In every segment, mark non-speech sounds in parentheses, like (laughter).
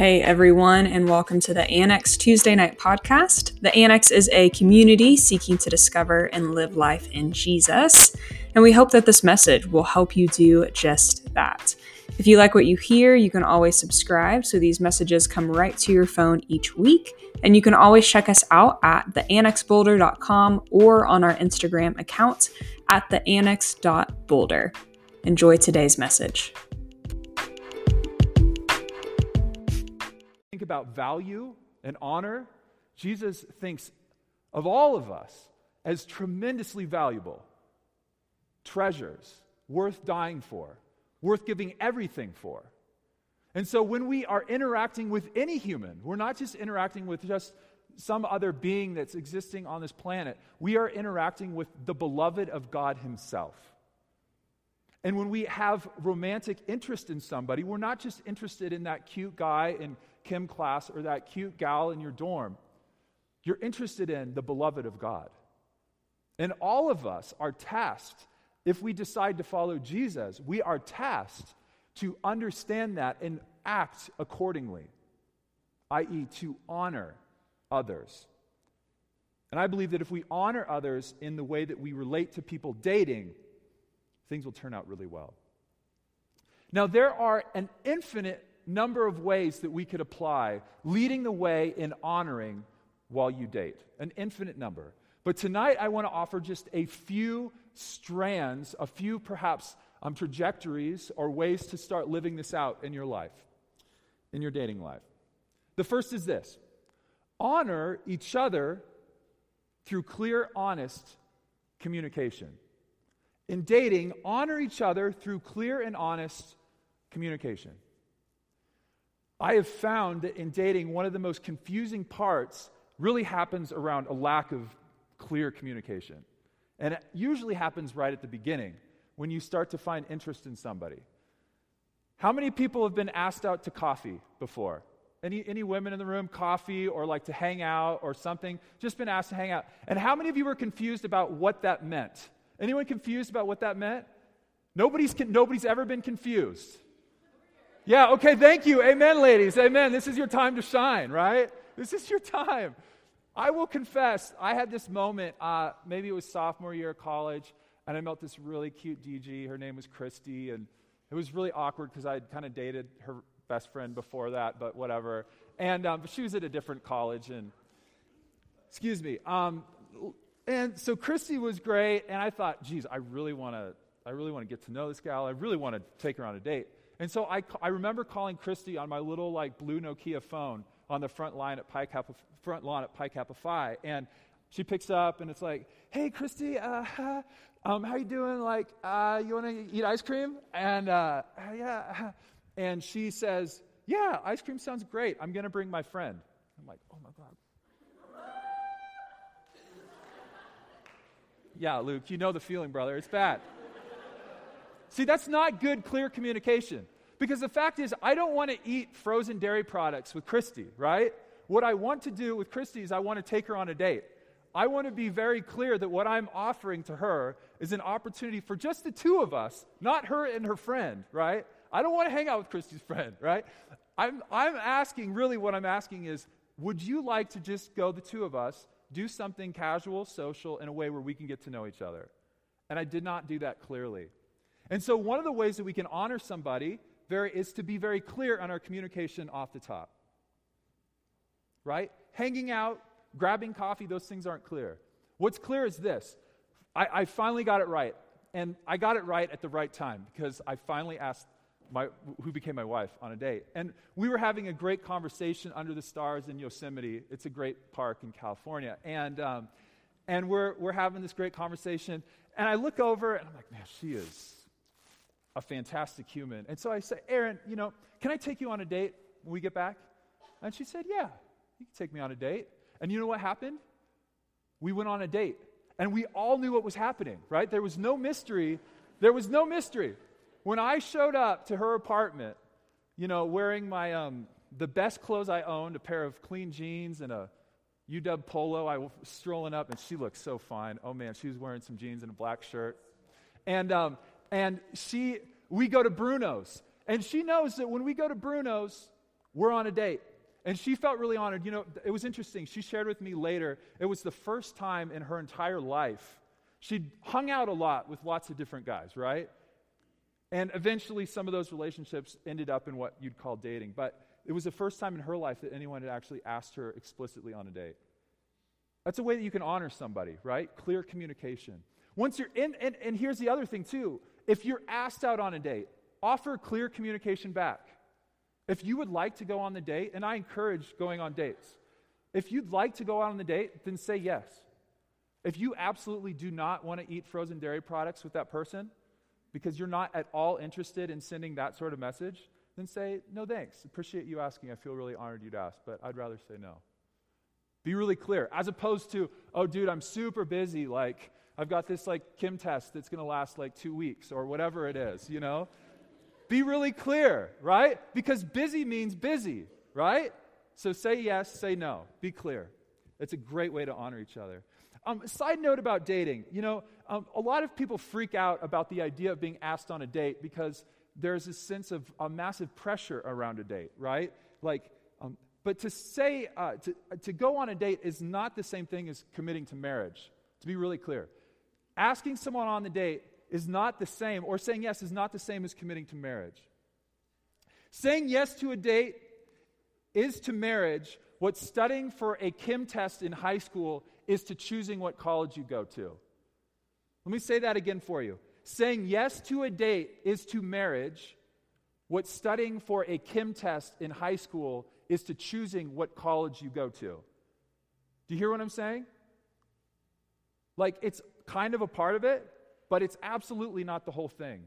Hey everyone, and welcome to the Annex Tuesday Night Podcast. The Annex is a community seeking to discover and live life in Jesus, and we hope that this message will help you do just that. If you like what you hear, you can always subscribe so these messages come right to your phone each week. And you can always check us out at theannexboulder.com or on our Instagram account at theannex.boulder. Enjoy today's message. Think about value and honor. Jesus thinks of all of us as tremendously valuable, treasures worth dying for worth giving everything for. And so when we are interacting with any human, we're not just interacting with just some other being that's existing on this planet. We are interacting with the beloved of God Himself. And when we have romantic interest in somebody, we're not just interested in that cute guy in chem class or that cute gal in your dorm. You're interested in the beloved of God. And all of us are tasked if we decide to follow Jesus, we are tasked to understand that and act accordingly, i.e., to honor others. And I believe that if we honor others in the way that we relate to people dating, things will turn out really well. Now, there are an infinite number of ways that we could apply leading the way in honoring while you date, an infinite number. But tonight, I want to offer just a few strands, a few perhaps um, trajectories or ways to start living this out in your life, in your dating life. The first is this honor each other through clear, honest communication. In dating, honor each other through clear and honest communication. I have found that in dating, one of the most confusing parts really happens around a lack of clear communication. And it usually happens right at the beginning when you start to find interest in somebody. How many people have been asked out to coffee before? Any, any women in the room, coffee or like to hang out or something? Just been asked to hang out. And how many of you were confused about what that meant? Anyone confused about what that meant? Nobody's, nobody's ever been confused. Yeah, okay, thank you. Amen, ladies. Amen. This is your time to shine, right? This is your time. I will confess, I had this moment, uh, maybe it was sophomore year of college, and I met this really cute DG. Her name was Christy, and it was really awkward because I'd kind of dated her best friend before that, but whatever. And um, she was at a different college, and excuse me. Um, and so Christy was great, and I thought, geez, I really want to, I really want to get to know this gal. I really want to take her on a date. And so I, I remember calling Christy on my little like blue Nokia phone on the front line at Pi Kappa, front lawn at Pi Kappa Phi, and she picks up and it's like, "Hey, Christy, uh, (laughs) um, how you doing? Like, uh, you want to eat ice cream?" And uh, yeah, and she says, "Yeah, ice cream sounds great. I'm going to bring my friend." I'm like, "Oh my god." yeah, Luke, you know the feeling, brother. It's bad. See, that's not good, clear communication. Because the fact is, I don't want to eat frozen dairy products with Christy, right? What I want to do with Christy is I want to take her on a date. I want to be very clear that what I'm offering to her is an opportunity for just the two of us, not her and her friend, right? I don't want to hang out with Christy's (laughs) friend, right? I'm, I'm asking, really, what I'm asking is would you like to just go, the two of us, do something casual, social, in a way where we can get to know each other? And I did not do that clearly. And so, one of the ways that we can honor somebody very, is to be very clear on our communication off the top. Right? Hanging out, grabbing coffee, those things aren't clear. What's clear is this I, I finally got it right. And I got it right at the right time because I finally asked my, who became my wife on a date. And we were having a great conversation under the stars in Yosemite. It's a great park in California. And, um, and we're, we're having this great conversation. And I look over and I'm like, man, she is a fantastic human. And so I said, Erin, you know, can I take you on a date when we get back? And she said, Yeah, you can take me on a date. And you know what happened? We went on a date. And we all knew what was happening, right? There was no mystery. There was no mystery. When I showed up to her apartment, you know, wearing my um, the best clothes I owned, a pair of clean jeans and a UW polo, I was strolling up, and she looked so fine. Oh man, she was wearing some jeans and a black shirt. And um, and she, we go to Bruno's. And she knows that when we go to Bruno's, We're on a date. And she felt really honored. You know, it was interesting. She shared with me later, it was the first time in her entire life she'd hung out a lot with lots of different guys, right? And eventually, some of those relationships ended up in what you'd call dating. But it was the first time in her life that anyone had actually asked her explicitly on a date. That's a way that you can honor somebody, right? Clear communication. Once you're in, and, and here's the other thing too if you're asked out on a date, offer clear communication back. If you would like to go on the date, and I encourage going on dates, if you'd like to go out on the date, then say yes. If you absolutely do not want to eat frozen dairy products with that person because you're not at all interested in sending that sort of message, then say, no thanks. Appreciate you asking. I feel really honored you'd ask, but I'd rather say no. Be really clear, as opposed to, oh, dude, I'm super busy. Like, I've got this like chem test that's going to last like two weeks or whatever it is, you know? Be really clear, right? Because busy means busy, right? So say yes, say no. Be clear. It's a great way to honor each other. Um, side note about dating you know, um, a lot of people freak out about the idea of being asked on a date because there's a sense of a massive pressure around a date, right? Like, um, but to say, uh, to, to go on a date is not the same thing as committing to marriage, to be really clear. Asking someone on the date is not the same, or saying yes is not the same as committing to marriage. Saying yes to a date is to marriage what studying for a chem test in high school is to choosing what college you go to. Let me say that again for you. Saying yes to a date is to marriage what studying for a chem test in high school is to choosing what college you go to. Do you hear what I'm saying? Like, it's kind of a part of it, but it's absolutely not the whole thing.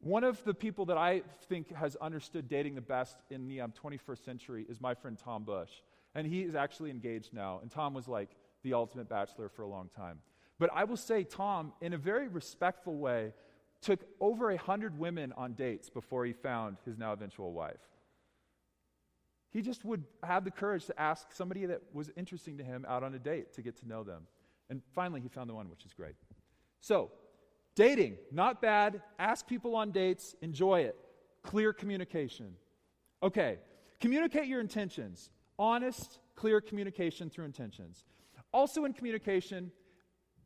One of the people that I think has understood dating the best in the um, 21st century is my friend Tom Bush. And he is actually engaged now. And Tom was like the ultimate bachelor for a long time. But I will say, Tom, in a very respectful way, took over a hundred women on dates before he found his now eventual wife. He just would have the courage to ask somebody that was interesting to him out on a date to get to know them. And finally, he found the one, which is great. So, dating, not bad. Ask people on dates, enjoy it. Clear communication. Okay, communicate your intentions. Honest, clear communication through intentions. Also, in communication,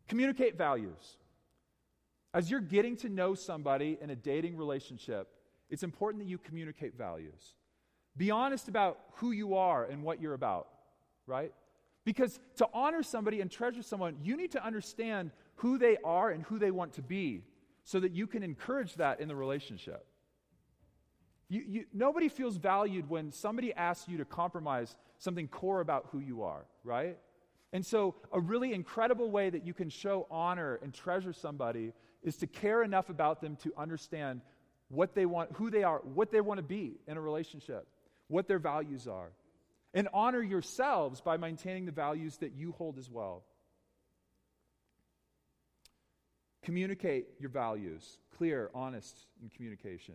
communicate values. As you're getting to know somebody in a dating relationship, it's important that you communicate values. Be honest about who you are and what you're about, right? Because to honor somebody and treasure someone, you need to understand who they are and who they want to be so that you can encourage that in the relationship. You, you, nobody feels valued when somebody asks you to compromise something core about who you are, right? And so, a really incredible way that you can show honor and treasure somebody is to care enough about them to understand what they want, who they are, what they want to be in a relationship, what their values are. And honor yourselves by maintaining the values that you hold as well. Communicate your values, clear, honest in communication.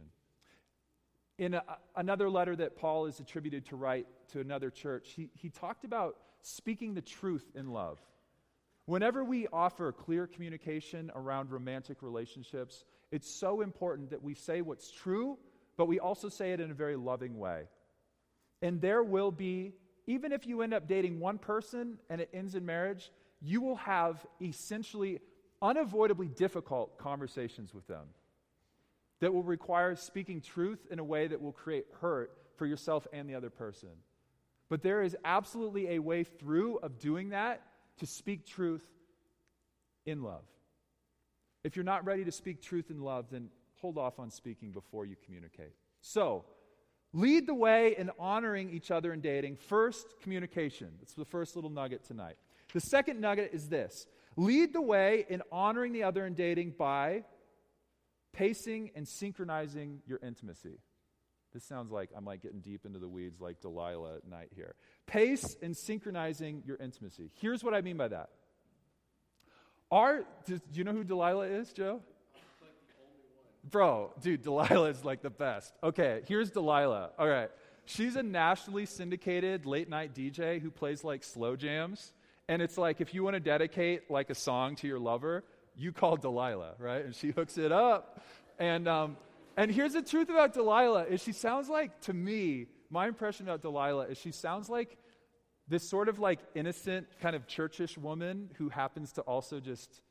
In a, another letter that Paul is attributed to write to another church, he, he talked about speaking the truth in love. Whenever we offer clear communication around romantic relationships, it's so important that we say what's true, but we also say it in a very loving way. And there will be, even if you end up dating one person and it ends in marriage, you will have essentially unavoidably difficult conversations with them that will require speaking truth in a way that will create hurt for yourself and the other person. But there is absolutely a way through of doing that to speak truth in love. If you're not ready to speak truth in love, then hold off on speaking before you communicate. So, lead the way in honoring each other in dating. First, communication. That's the first little nugget tonight. The second nugget is this lead the way in honoring the other in dating by pacing and synchronizing your intimacy. This sounds like I'm like getting deep into the weeds like Delilah at night here. Pace and synchronizing your intimacy. Here's what I mean by that. Do, do you know who Delilah is, Joe? Bro, dude, Delilah is like the best. Okay, here's Delilah. All right. She's a nationally syndicated late night DJ who plays like slow jams. And it's like if you want to dedicate like a song to your lover, you call Delilah, right? And she hooks it up. And um, and here's the truth about Delilah is she sounds like to me my impression about Delilah is she sounds like this sort of like innocent, kind of churchish woman who happens to also just,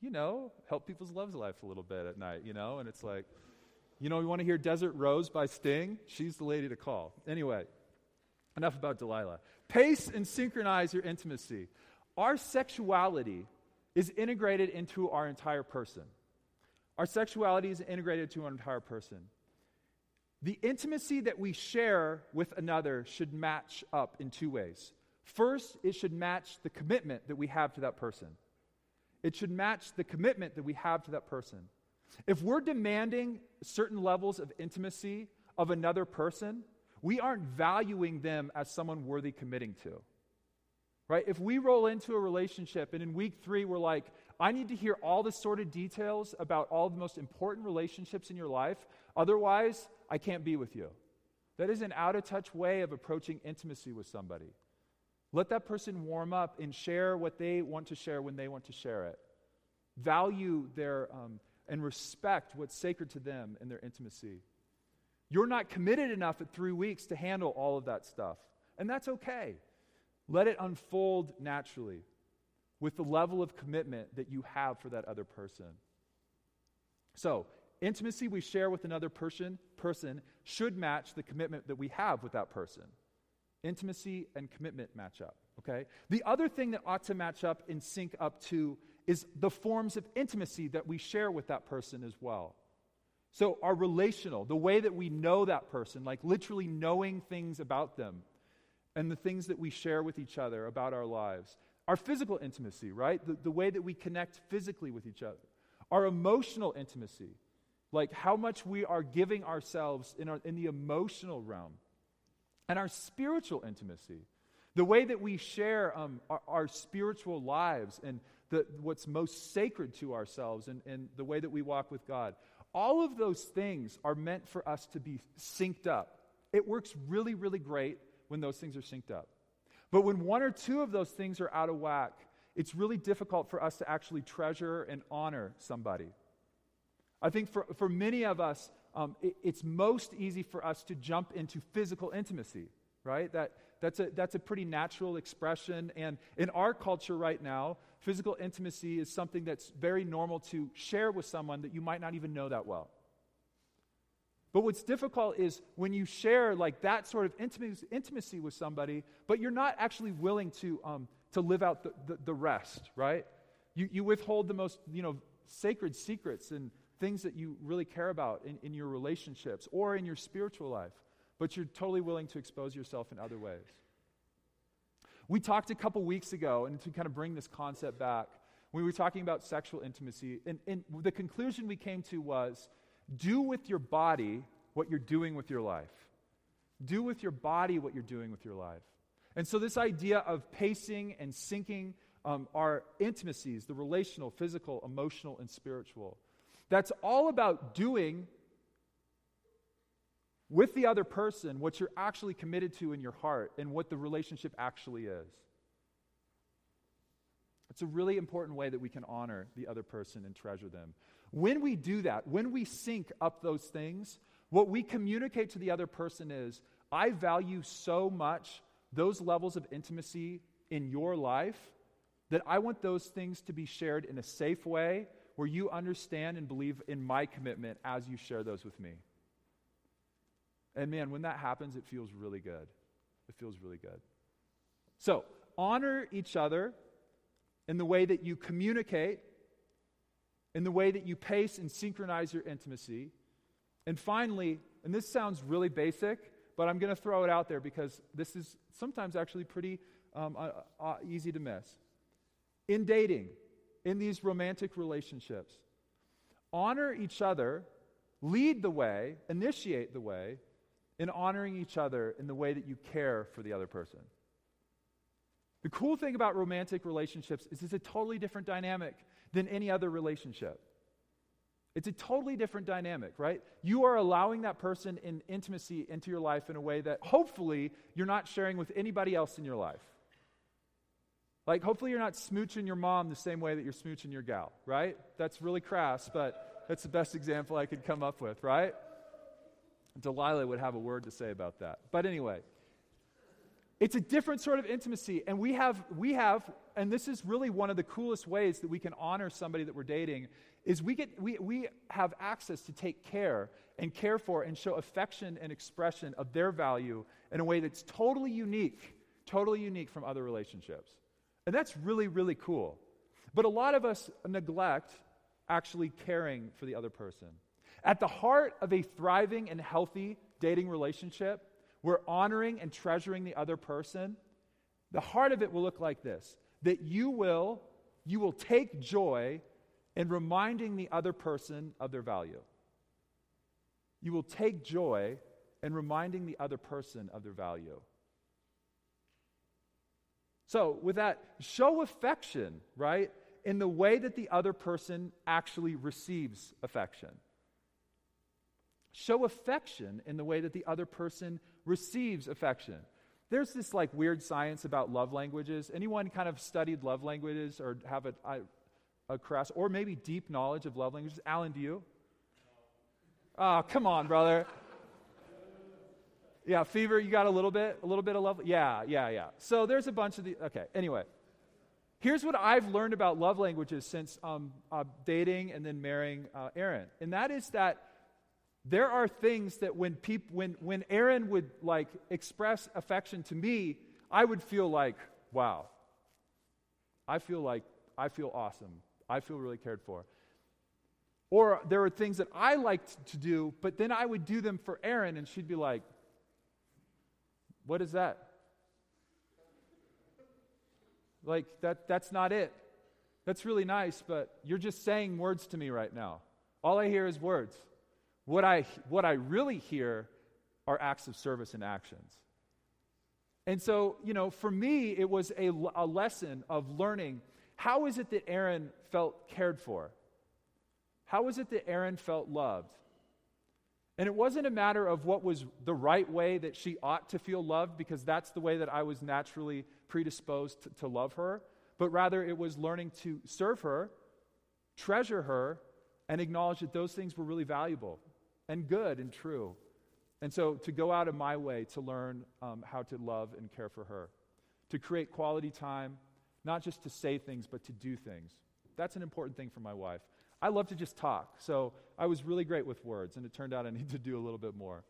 you know, help people's loves life a little bit at night, you know? And it's like, you know, you want to hear Desert Rose by Sting? She's the lady to call. Anyway, enough about Delilah. Pace and synchronize your intimacy. Our sexuality is integrated into our entire person. Our sexuality is integrated to our entire person. The intimacy that we share with another should match up in two ways. First, it should match the commitment that we have to that person. It should match the commitment that we have to that person. If we're demanding certain levels of intimacy of another person, we aren't valuing them as someone worthy committing to. Right? If we roll into a relationship and in week three we're like, I need to hear all the sort of details about all the most important relationships in your life, otherwise, I can't be with you. That is an out of touch way of approaching intimacy with somebody. Let that person warm up and share what they want to share when they want to share it. Value their um, and respect what's sacred to them and their intimacy. You're not committed enough at three weeks to handle all of that stuff, and that's okay. Let it unfold naturally with the level of commitment that you have for that other person. So, intimacy we share with another person, person should match the commitment that we have with that person. Intimacy and commitment match up, okay? The other thing that ought to match up and sync up to is the forms of intimacy that we share with that person as well. So, our relational, the way that we know that person, like literally knowing things about them, and the things that we share with each other about our lives. Our physical intimacy, right? The, the way that we connect physically with each other. Our emotional intimacy, like how much we are giving ourselves in, our, in the emotional realm. And our spiritual intimacy, the way that we share um, our, our, spiritual lives and the, what's most sacred to ourselves and, and the way that we walk with God. All of those things are meant for us to be synced up. It works really, really great when those things are synced up. But when one or two of those things are out of whack, it's really difficult for us to actually treasure and honor somebody. I think for, for many of us, um, it, it's most easy for us to jump into physical intimacy, right? That, that's, a, that's a pretty natural expression. And in our culture right now, physical intimacy is something that's very normal to share with someone that you might not even know that well. But what's difficult is when you share like that sort of intimacy, with somebody, but you're not actually willing to, um, to live out the, the, the, rest, right? You, you withhold the most, you know, sacred secrets and things that you really care about in, in your relationships or in your spiritual life, but you're totally willing to expose yourself in other ways. We talked a couple weeks ago, and to kind of bring this concept back, we were talking about sexual intimacy, and, and the conclusion we came to was do with your body what you're doing with your life. Do with your body what you're doing with your life. And so, this idea of pacing and syncing um, our intimacies, the relational, physical, emotional, and spiritual, that's all about doing with the other person what you're actually committed to in your heart and what the relationship actually is. It's a really important way that we can honor the other person and treasure them. When we do that, when we sync up those things, what we communicate to the other person is I value so much those levels of intimacy in your life that I want those things to be shared in a safe way where you understand and believe in my commitment as you share those with me. And man, when that happens, it feels really good. It feels really good. So, honor each other in the way that you communicate in the way that you pace and synchronize your intimacy. And finally, and this sounds really basic, but I'm going to throw it out there because this is sometimes actually pretty um, uh, uh, easy to miss. In dating, in these romantic relationships, honor each other, lead the way, initiate the way in honoring each other in the way that you care for the other person. The cool thing about romantic relationships is it's a totally different dynamic than any other relationship. It's a totally different dynamic, right? You are allowing that person in intimacy into your life in a way that hopefully you're not sharing with anybody else in your life. Like, hopefully, you're not smooching your mom the same way that you're smooching your gal, right? That's really crass, but that's the best example I could come up with, right? Delilah would have a word to say about that. But anyway, it's a different sort of intimacy. And we have, we have, and this is really one of the coolest ways that we can honor somebody that we're dating, is we get we, we have access to take care and care for and show affection and expression of their value in a way that's totally unique, totally unique from other relationships. And that's really, really cool. But a lot of us neglect actually caring for the other person. At the heart of a thriving and healthy dating relationship we're honoring and treasuring the other person, the heart of it will look like this that you will you will take joy in reminding the other person of their value. You will take joy in reminding the other person of their value. So, with that, show affection, right, in the way that the other person actually receives affection. Show affection in the way that the other person receives affection. There's this like weird science about love languages. Anyone kind of studied love languages or have a, a, a crass or maybe deep knowledge of love languages? Alan, do you? Oh, come on, brother. Yeah, fever, you got a little bit, a little bit of love. Yeah, yeah, yeah. So there's a bunch of the. Okay, anyway. Here's what I've learned about love languages since um, uh, dating and then marrying uh, Erin, and that is that there are things that when people when when Erin would like express affection to me, I would feel like, wow. I feel like I feel awesome. I feel really cared for. Or there were things that I liked to do, but then I would do them for Erin, and she'd be like, What is that? Like, that, that's not it. That's really nice, but you're just saying words to me right now. All I hear is words. What I, what I really hear are acts of service and actions. And so, you know, for me, it was a, a lesson of learning how is it that Erin felt cared for? How is it that Erin felt loved? And it wasn't a matter of what was the right way that she ought to feel loved, because that's the way that I was naturally predisposed to, to love her, but rather it was learning to serve her, treasure her, and acknowledge that those things were really valuable and good and true. And so to go out of my way to learn um, how to love and care for her, to create quality time, not just to say things, but to do things. That's an important thing for my wife. I love to just talk, so I was really great with words, and it turned out I (laughs) need to do a little bit more.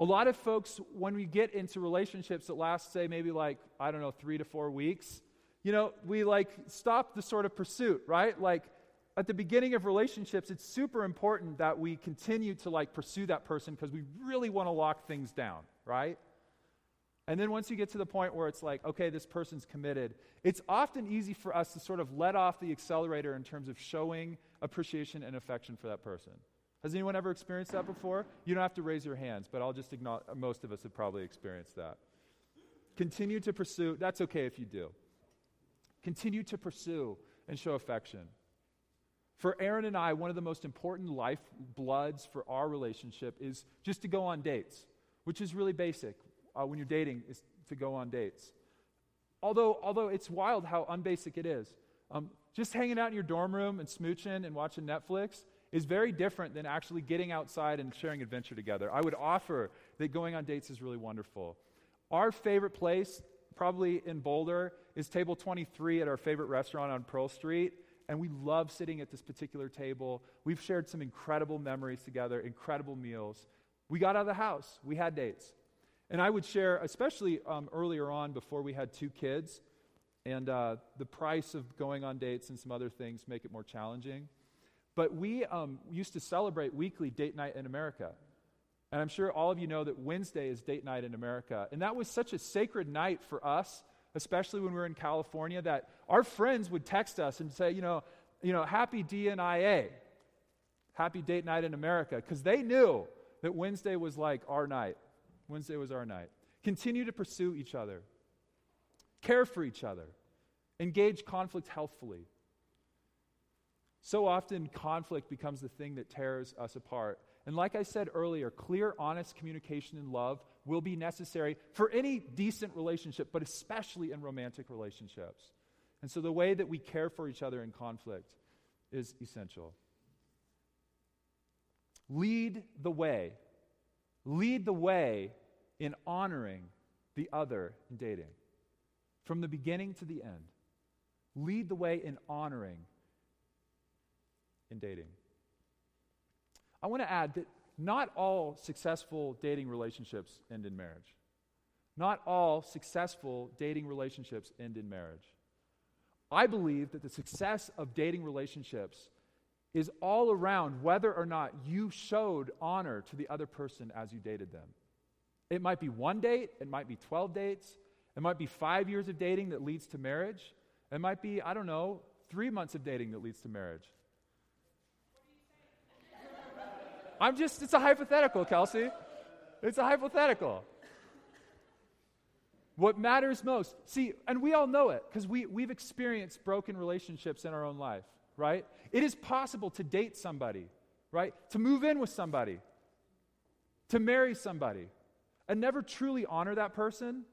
A lot of folks, when we get into relationships that last, say, maybe like, I don't know, three to four weeks, you know, we like stop the sort of pursuit, right? Like, at the beginning of relationships, it's super important that we continue to like pursue that person because we really want to lock things down, right? And then once you get to the point where it's like, okay, this person's committed, it's often easy for us to sort of let off the accelerator in terms of showing appreciation and affection for that person. Has anyone ever experienced that before? You don't have to raise your hands, but I'll just acknowledge most of us have probably experienced that. Continue to pursue, that's okay if you do. Continue to pursue and show affection. For Erin and I, one of the most important lifebloods for our relationship is just to go on dates, which is really basic uh, when you're dating, is to go on dates. Although, although it's wild how unbasic it is. Um, just hanging out in your dorm room and smooching and watching Netflix is very different than actually getting outside and sharing adventure together. I would offer that going on dates is really wonderful. Our favorite place, probably in Boulder, is table 23 at our favorite restaurant on Pearl Street and we love sitting at this particular table. We've shared some incredible memories together, incredible meals. We got out of the house, we had dates. And I would share, especially um, earlier on before we had two kids, and uh, the price of going on dates and some other things make it more challenging. But we um, used to celebrate weekly date night in America. And I'm sure all of you know that Wednesday is date night in America. And that was such a sacred night for us especially when we were in California, that our friends would text us and say, you know, you know, happy DNIA, happy date night in America, because they knew that Wednesday was like our night. Wednesday was our night. Continue to pursue each other, care for each other, engage conflict healthfully. So often, conflict becomes the thing that tears us apart. And like I said earlier, clear, honest communication and love will be necessary for any decent relationship, but especially in romantic relationships. And so the way that we care for each other in conflict is essential. Lead the way. Lead the way in honoring the other in dating. From the beginning to the end. Lead the way in honoring in dating. I want to add that not all successful dating relationships end in marriage. Not all successful dating relationships end in marriage. I believe that the success of dating relationships is all around whether or not you showed honor to the other person as you dated them. It might be one date, it might be 12 dates, it might be five years of dating that leads to marriage, it might be, I don't know, three months of dating that leads to marriage. (laughs) I'm just, it's a hypothetical, Kelsey. It's a hypothetical. What matters most, see, and we all know it because we, we've experienced broken relationships in our own life, right? It is possible to date somebody, right? To move in with somebody, to marry somebody, and never truly honor that person.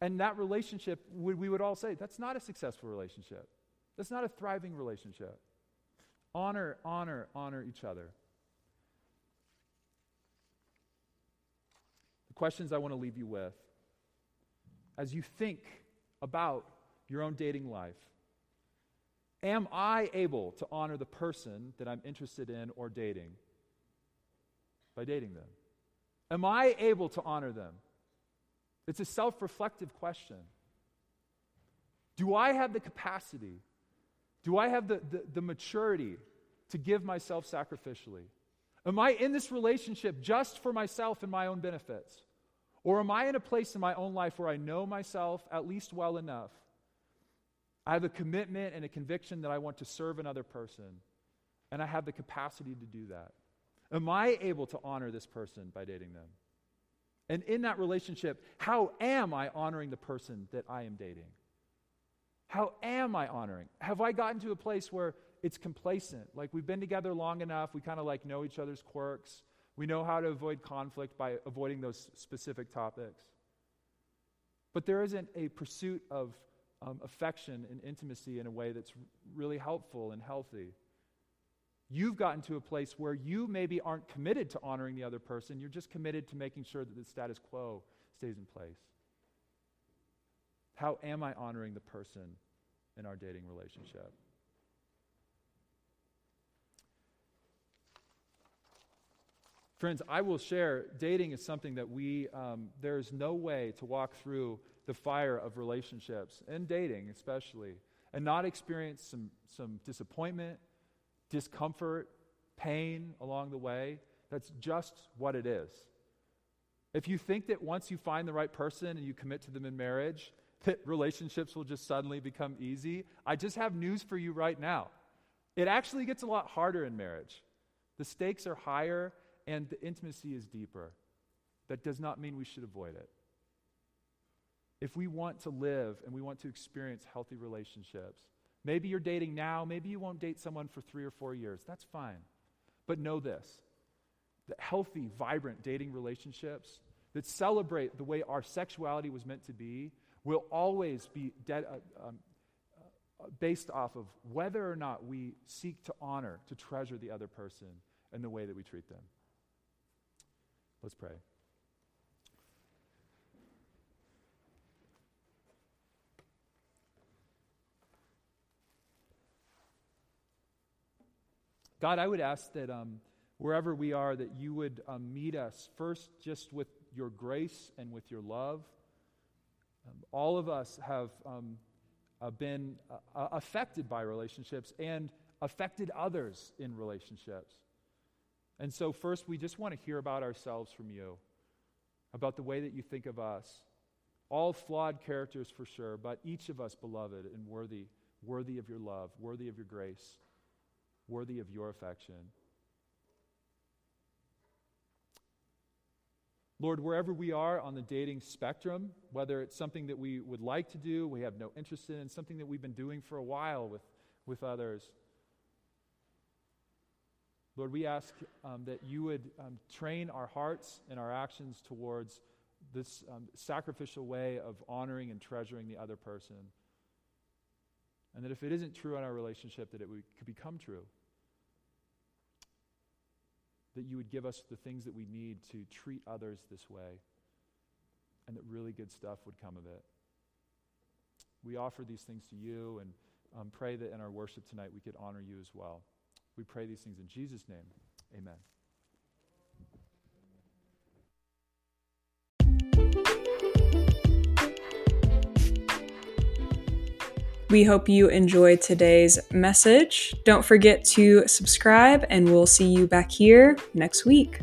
And that relationship, we, we would all say, that's not a successful relationship. That's not a thriving relationship. Honor, honor, honor each other. The questions I want to leave you with as you think about your own dating life Am I able to honor the person that I'm interested in or dating by dating them? Am I able to honor them? It's a self reflective question. Do I have the capacity? Do I have the, the, the, maturity to give myself sacrificially? Am I in this relationship just for myself and my own benefits? Or am I in a place in my own life where I know myself at least well enough? I have a commitment and a conviction that I want to serve another person, and I have the capacity to do that. Am I able to honor this person by dating them? And in that relationship, how am I honoring the person that I am dating? How am I honoring? Have I gotten to a place where it's complacent? Like we've been together long enough, we kind of like know each other's quirks. We know how to avoid conflict by avoiding those specific topics. But there isn't a pursuit of um, affection and intimacy in a way that's really helpful and healthy. You've gotten to a place where you maybe aren't committed to honoring the other person, you're just committed to making sure that the status quo stays in place. How am I honoring the person in our dating relationship? Friends, I will share dating is something that we, um, there's no way to walk through the fire of relationships, and dating especially, and not experience some, some disappointment, discomfort, pain along the way. That's just what it is. If you think that once you find the right person and you commit to them in marriage, that relationships will just suddenly become easy, I just have news for you right now. It actually gets a lot harder in marriage. The stakes are higher, and the intimacy is deeper. That does not mean we should avoid it. If we want to live and we want to experience healthy relationships, maybe you're dating now, maybe you won't date someone for three or four years. That's fine. But know this that healthy, vibrant dating relationships that celebrate the way our sexuality was meant to be will always be uh, um, uh, based off of whether or not we seek to honor, to treasure the other person and the way that we treat them. Let's pray. God, I would ask that um, wherever we are, that you would um, meet us first just with your grace and with your love. Um, all of us have um, uh, been uh, uh, affected by relationships and affected others in relationships. And so, first, we just want to hear about ourselves from you, about the way that you think of us. All flawed characters for sure, but each of us beloved and worthy, worthy of your love, worthy of your grace, worthy of your affection. Lord, wherever we are on the dating spectrum, whether it's something that we would like to do, we have no interest in, something that we've been doing for a while with, with others, Lord, we ask um, that you would um, train our hearts and our actions towards this um, sacrificial way of honoring and treasuring the other person. And that if it isn't true in our relationship, that it would, could become true. that you would give us the things that we need to treat others this way, and that really good stuff would come of it. We offer these things to you and um, pray that in our worship tonight we could honor you as well. We pray these things in Jesus' name. Amen. We hope you enjoyed today's message. Don't forget to subscribe, and we'll see you back here next week.